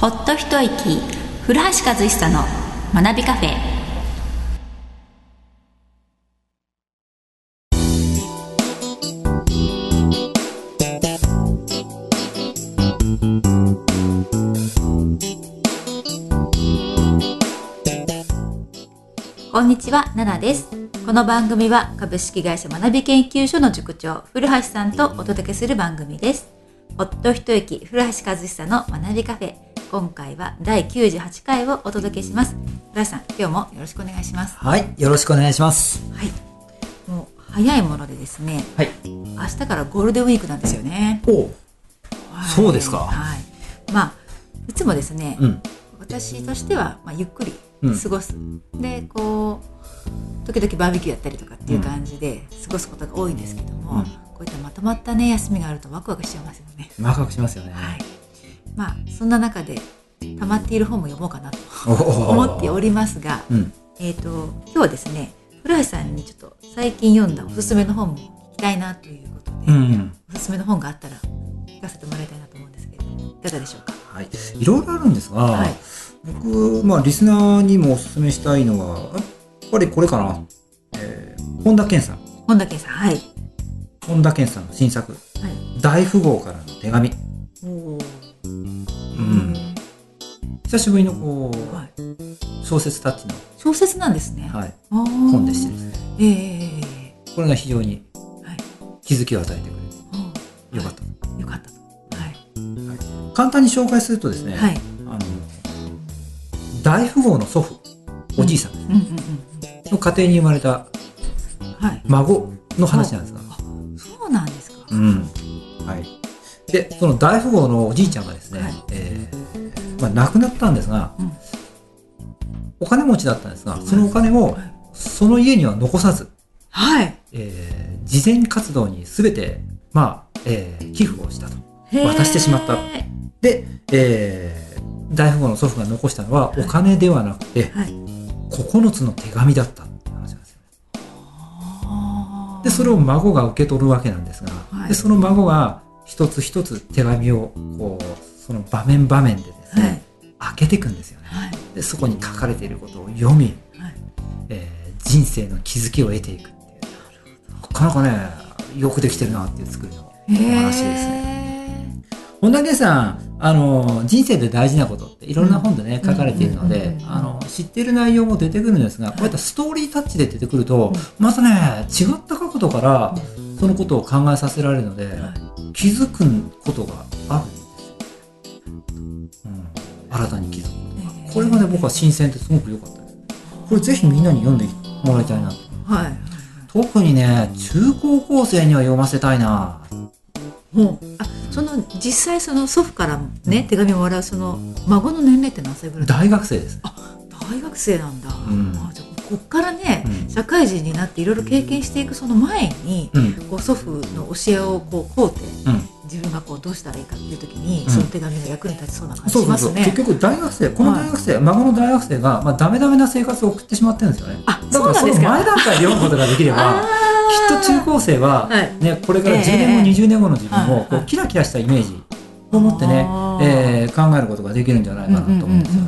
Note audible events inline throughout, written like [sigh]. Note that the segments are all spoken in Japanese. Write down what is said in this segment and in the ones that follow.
ほっと一息古橋和久の学びカフェこんにちは、ナナです。この番組は株式会社学び研究所の塾長、古橋さんとお届けする番組です。ほっと一息、古橋和久の学びカフェ。今回は第98回をお届けします。古橋さん、今日もよろしくお願いします。はい、よろしくお願いします。はい。もう早いものでですね、はい。明日からゴールデンウィークなんですよね。おはいそうですかはい。まあ、いつもですね、うん。私としては、まあ、ゆっくりうん過ごす、でこう時々バーベキューやったりとかっていう感じで過ごすことが多いんですけども、うんこういったまとまったね休みがあるとワクワクしちゃいますよね。ワクワクしますよね。はい、まあそんな中で溜まっている本も読もうかなと思っておりますが、うん。えっ、と今日はですね古橋さんにちょっと最近読んだおすすめの本も聞きたいなということで、うんうん。おすすめの本があったら聞かせてもらいたいなと思うんですけどいかがでしょうか？はい。いろいろあるんですが、はい僕、まあ、リスナーにもお勧めしたいのは、やっぱりこれかな。えー、本田健さん。本田健さんはい。本田健さんの新作、はい。大富豪からの手紙。久しぶりのこう、はい、小説タッチの、小説なんですね。はい、本本でしてですね。えええこれが非常にはい気づきを与えてくれえてよかった。た。よかったと。はい。簡単に紹介するとですね、はい。あの大富豪の祖父おじいさんうんうんうんの家庭に生まれた。孫の話なんですが、そうなんですか。うんはい、でその大富豪のおじいちゃんがですね、はまあ、亡くなったんですが、うんお金持ちだったんですがそのお金をはいその家には残さず、はい。えー慈善活動に全て、まあえー寄付をしたと。渡してしまったへで、えー大富豪の祖父が残したのはお金ではなくて、ーはい。9つの手紙だったって話なんですよ。でそれを孫が受け取るわけなんですが、はいでその孫が一つ一つ手紙をこうその場面場面ではい。開けていくんですよね。はい。でそこに書かれていることを読み、はい。えー人生の気づきを得ていくっていうなかなかねよくできてるなっていう作りのお話ですね。ね。本田健さんあの人生で大事なことっていろんな本でね、うん書かれているのであの知っている内容も出てくるんですがこういったストーリータッチで出てくると、うんまたね違った角度からそのことを考えさせられるので、はい気づくことがあるんです新たに気づく。ことがこれがね僕は新鮮ってすごく良かったですこれぜひみんなに読んでもらいたいな。とはい。特にね中高校生には読ませたいな。もうあその実際その祖父からね手紙をもらうその孫の年齢って何歳ぐらい大学生です。大学生なんだ、ん。あじゃあこっからね、うん。社会人になっていろいろ経験していくその前に、うん。こう祖父の教えをこうこうてうん自分がこうどうしたらいいかっていう時に、うん。その手紙が役に立ちそうな感じしますね。結局大学生この大学生、孫の大学生が、まあ、ダメダメな生活を送ってしまってるんですよね。あだからその前段階で読むことができれば [laughs] あきっと中高生は、はい。ね、これから10年後、ええ。20年後の自分をこうキラキラしたイメージを持ってね、えー考えることができるんじゃないかなと思うんですよ。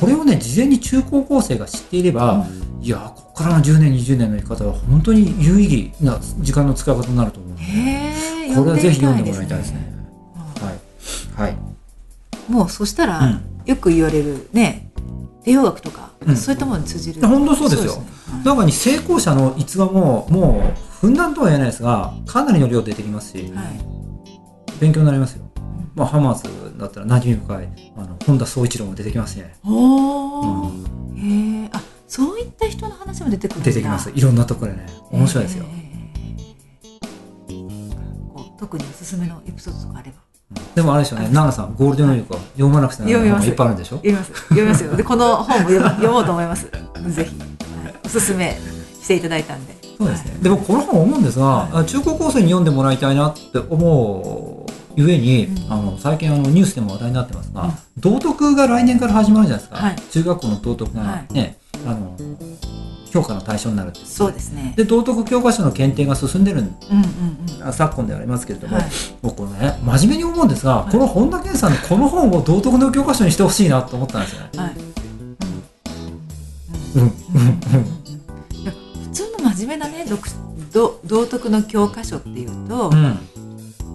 これをね事前に中高校生が知っていれば、いやここからの10年20年の生き方は本当に有意義な時間の使い方になると思うのでれはぜひ読んでもらいたいですね。うん。はい、はい。もうそしたら、うん。よく言われるね栄養学とか、うん。そういったものに通じる。本当そうですよ。中に成功者の逸話ももうふんだんとは言えないですがかなりの量出てきますしはい。勉強になりますよ。まあ、ハマーズだったら馴染み深いあの本田宗一郎も出てきますしね。おー。うん。へえあそういった人の話も出てくる出てきます。いろんなところでね。面白いですよ。特におすすめのエピソードとかあれば。でもあれでしょうね、奈々さん、ゴールデンウィークは読まなくてならないっぱいあるんでしょ？読みます。読みますよ。でこの本も読もうと思います。ぜひ、はい。おすすめしていただいたんで。そうですね。でもこの本思うんですが、は中高校生に読んでもらいたいなって思うゆえに、うん。あの最近あのニュースでも話題になってますが、うん。道徳が来年から始まるじゃないですか。はい。中学校の道徳が。はい。ね、評価の対象になるっていうそうですね。で道徳教科書の検定が進んでるんうんうんうん。昨今ではありますけれども、はい。僕ね真面目に思うんですが、い。この本田健さんのこの本を道徳の教科書にしてほしいなと思ったんですよね。はい。うん。うん。いや普通の真面目なね読道道徳の教科書っていうと、うん。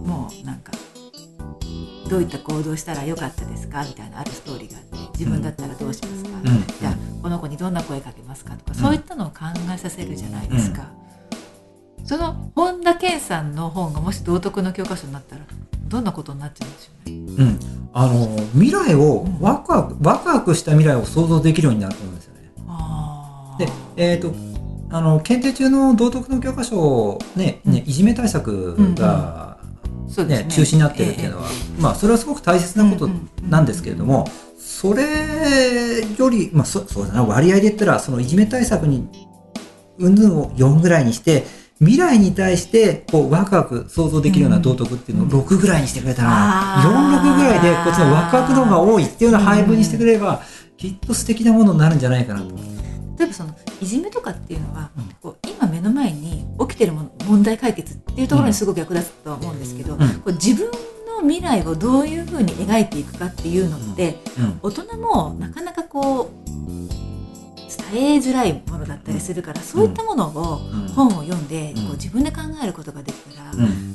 もうなんかどういった行動をしたらよかったですかみたいなあるストーリーがあって自分だったらどうしますか、うん。じゃあこの子にどんな声かけますかとか、そういったのを考えさせるじゃないですか、その本田健さんの本がもし道徳の教科書になったらどんなことになっちゃうんでしょうね。うん、あの未来をワクワクワクワクした未来を想像できるようになると思うんですよね。で、えっ、とあの検定中の道徳の教科書ね、ねいじめ対策が、そうですね。ね中止になってるっていうのは、まあそれはすごく大切なことなんですけれども、それより、まあ、そそうだな。割合で言ったらそのいじめ対策に云々を4ぐらいにして未来に対してこうワクワク想像できるような道徳っていうのを6ぐらいにしてくれたら、あー。46ぐらいでこっちのワクワク度が多いっていうような配分にしてくれれば、きっと素敵なものになるんじゃないかなと。例えばそのいじめとかっていうのは、うんこう今目の前に起きてるもの問題解決っていうところにすごく役立つとは思うんですけど、ん。こう自分の未来をどういうふうに描いていくかっていうのって、うん。大人もなかなかこう伝えづらいものだったりするから、そういったものをうん。本を読んで、うん。こう自分で考えることができたら、うん。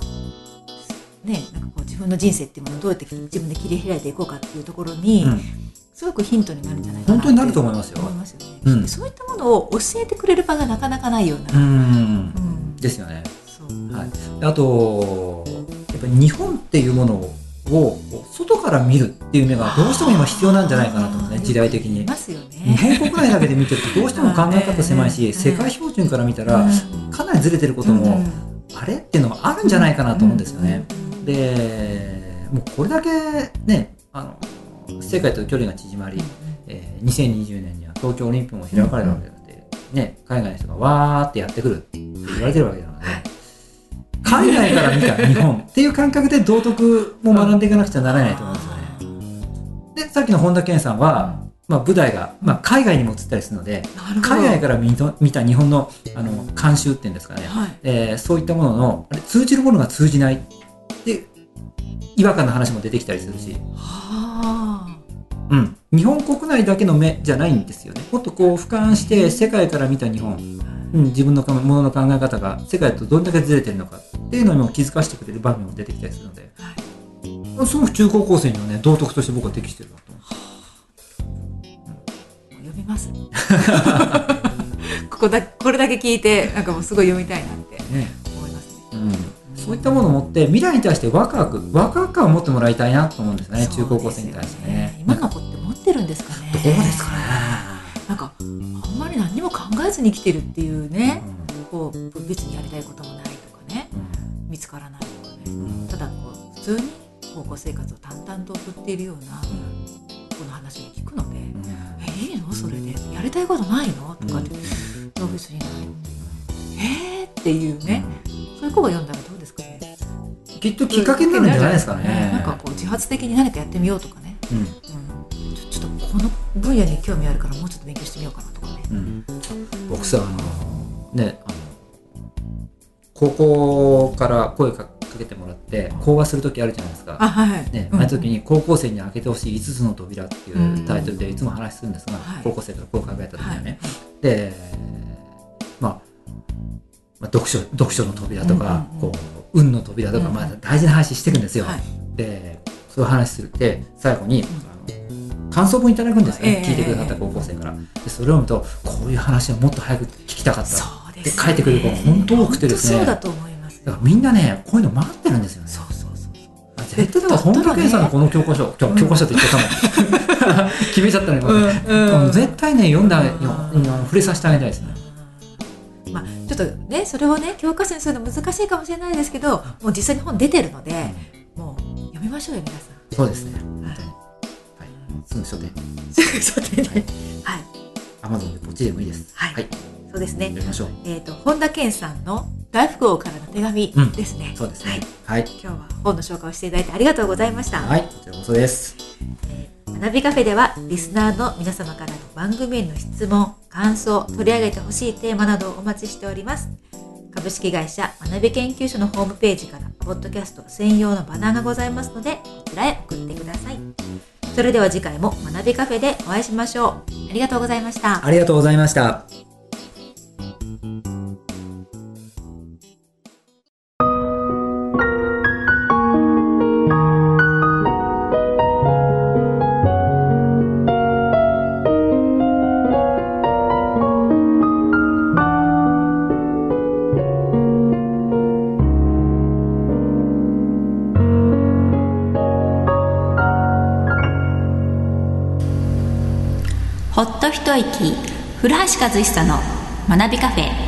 ね、なんかこう自分の人生っていうものをどうやって自分で切り開いていこうかっていうところに、うん。すごくヒントになるんじゃないかな本当になると思いますよ。思いますよね、うん。でそういったものを教えてくれる場がなかなかないような、うん。うん。ですよね。はい、あとやっぱり日本っていうものをこう外から見るっていう目がどうしても今必要なんじゃないかなと思うね時代的に。日ね。本国内だけで見てるとどうしても考え方狭いし、[laughs] うん世界標準から見たらうん。かなりずれてることも、あれっていうのがあるんじゃないかなと思うんですよね。でもうこれだけねあの世界と距離が縮まり、えー2020年には東京オリンピックも開かれるわけだって、ね、海外の人がわーってやってくるって言われてるわけなので、海外から見た日本っていう感覚で道徳も学んでいかなくちゃならないと思うんですよね。でさっきの本田健さんは、まあ、舞台が、まあ、海外にも映ったりするので海外から見と見た日本のあの慣習っていうんですかね、はい。えーそういったもののあれ通じるものが通じない。で違和感の話も出てきたりするし、はうん、日本国内だけの目じゃないんですよね。もっとこう俯瞰して世界から見た日本、あうん、自分のものの考え方が世界とどんだけずれてるのかっていうのにも気づかせてくれる場面も出てきたりするのではいすごく中高校生にはね道徳として僕は適してるなと思う読みます。[laughs] ここだこれだけ聞いてなんかもうすごい読みたいなってね思いますね。うん、そういったものを持って未来に対してワクワクワクワク感を持ってもらいたいなと思うんですよね中高校生に対してね。今の子って持ってるんですかね。どうですかね。あんまり何にも考えずに生きてるっていうね、こう別にやりたいこともないとかね見つからないとかね。うんただこう普通に高校生活を淡々と送っているようなこの話を聞くのでうん「えいいの？それで？やりたいことないの?」とかって「いや別にない」えー？っていうねそういう子が読んだらどうですかね？きっときっかけになるんじゃないですかね。なんかこう自発的に何かやってみようとかね、うん。うん、ちょっとこの分野に興味あるからもうちょっとうん。僕さあのねあの高校から声かけてもらって講話する時あるじゃないですか。あはいはい。ね、うんあの時に高校生に開けてほしい5つの扉っていうタイトルでいつも話するんですが、はい。高校生からこう考えた時にはね、はい。で、まあ、まあ読書読書の扉とか、うんうんうん。こう運の扉とか、うんまあ、大事な話していくんですよ。はい。でそういう話する。って最後に、あの感想文いただくんですね、ええ。聞いてくださった高校生から。でそれを読むとこういう話はもっと早く聞きたかった。そうです、で書いてくれる子が本当多くてですね。そうだと思います。だからみんなねこういうの待ってるんですよね。そうそうそう絶対だから本田健さんのこの教科書、教教科書って言っちゃったもん。[laughs] 決めちゃったね、今ねうんうん。絶対ね読んだよ、うん触れさせてあげたいですね。まあ、ちょっとねそれをね教科書にするの難しいかもしれないですけどもう実際に本出てるのでもう読みましょうよ皆さん。そうですね、すぐ書店、そうでね。はい、アマゾンでこっちでもいいです。はい。はい、そうですね。読みましょう。えっ、と本田健さんの大富豪からの手紙ですね、そうですはい。ね。はい、今日は本の紹介をしていただいてありがとうございました、はい、こちらこそです。えー学びカフェではリスナーの皆様からの番組への質問感想、取り上げてほしいテーマなどをお待ちしております。株式会社学び研究所のホームページから、ポッドキャスト専用のバナーがございますので、こちらへ送ってください。それでは次回も学びカフェでお会いしましょう。ありがとうございました。ありがとうございました。ほっと一息、古橋和久の学びカフェ。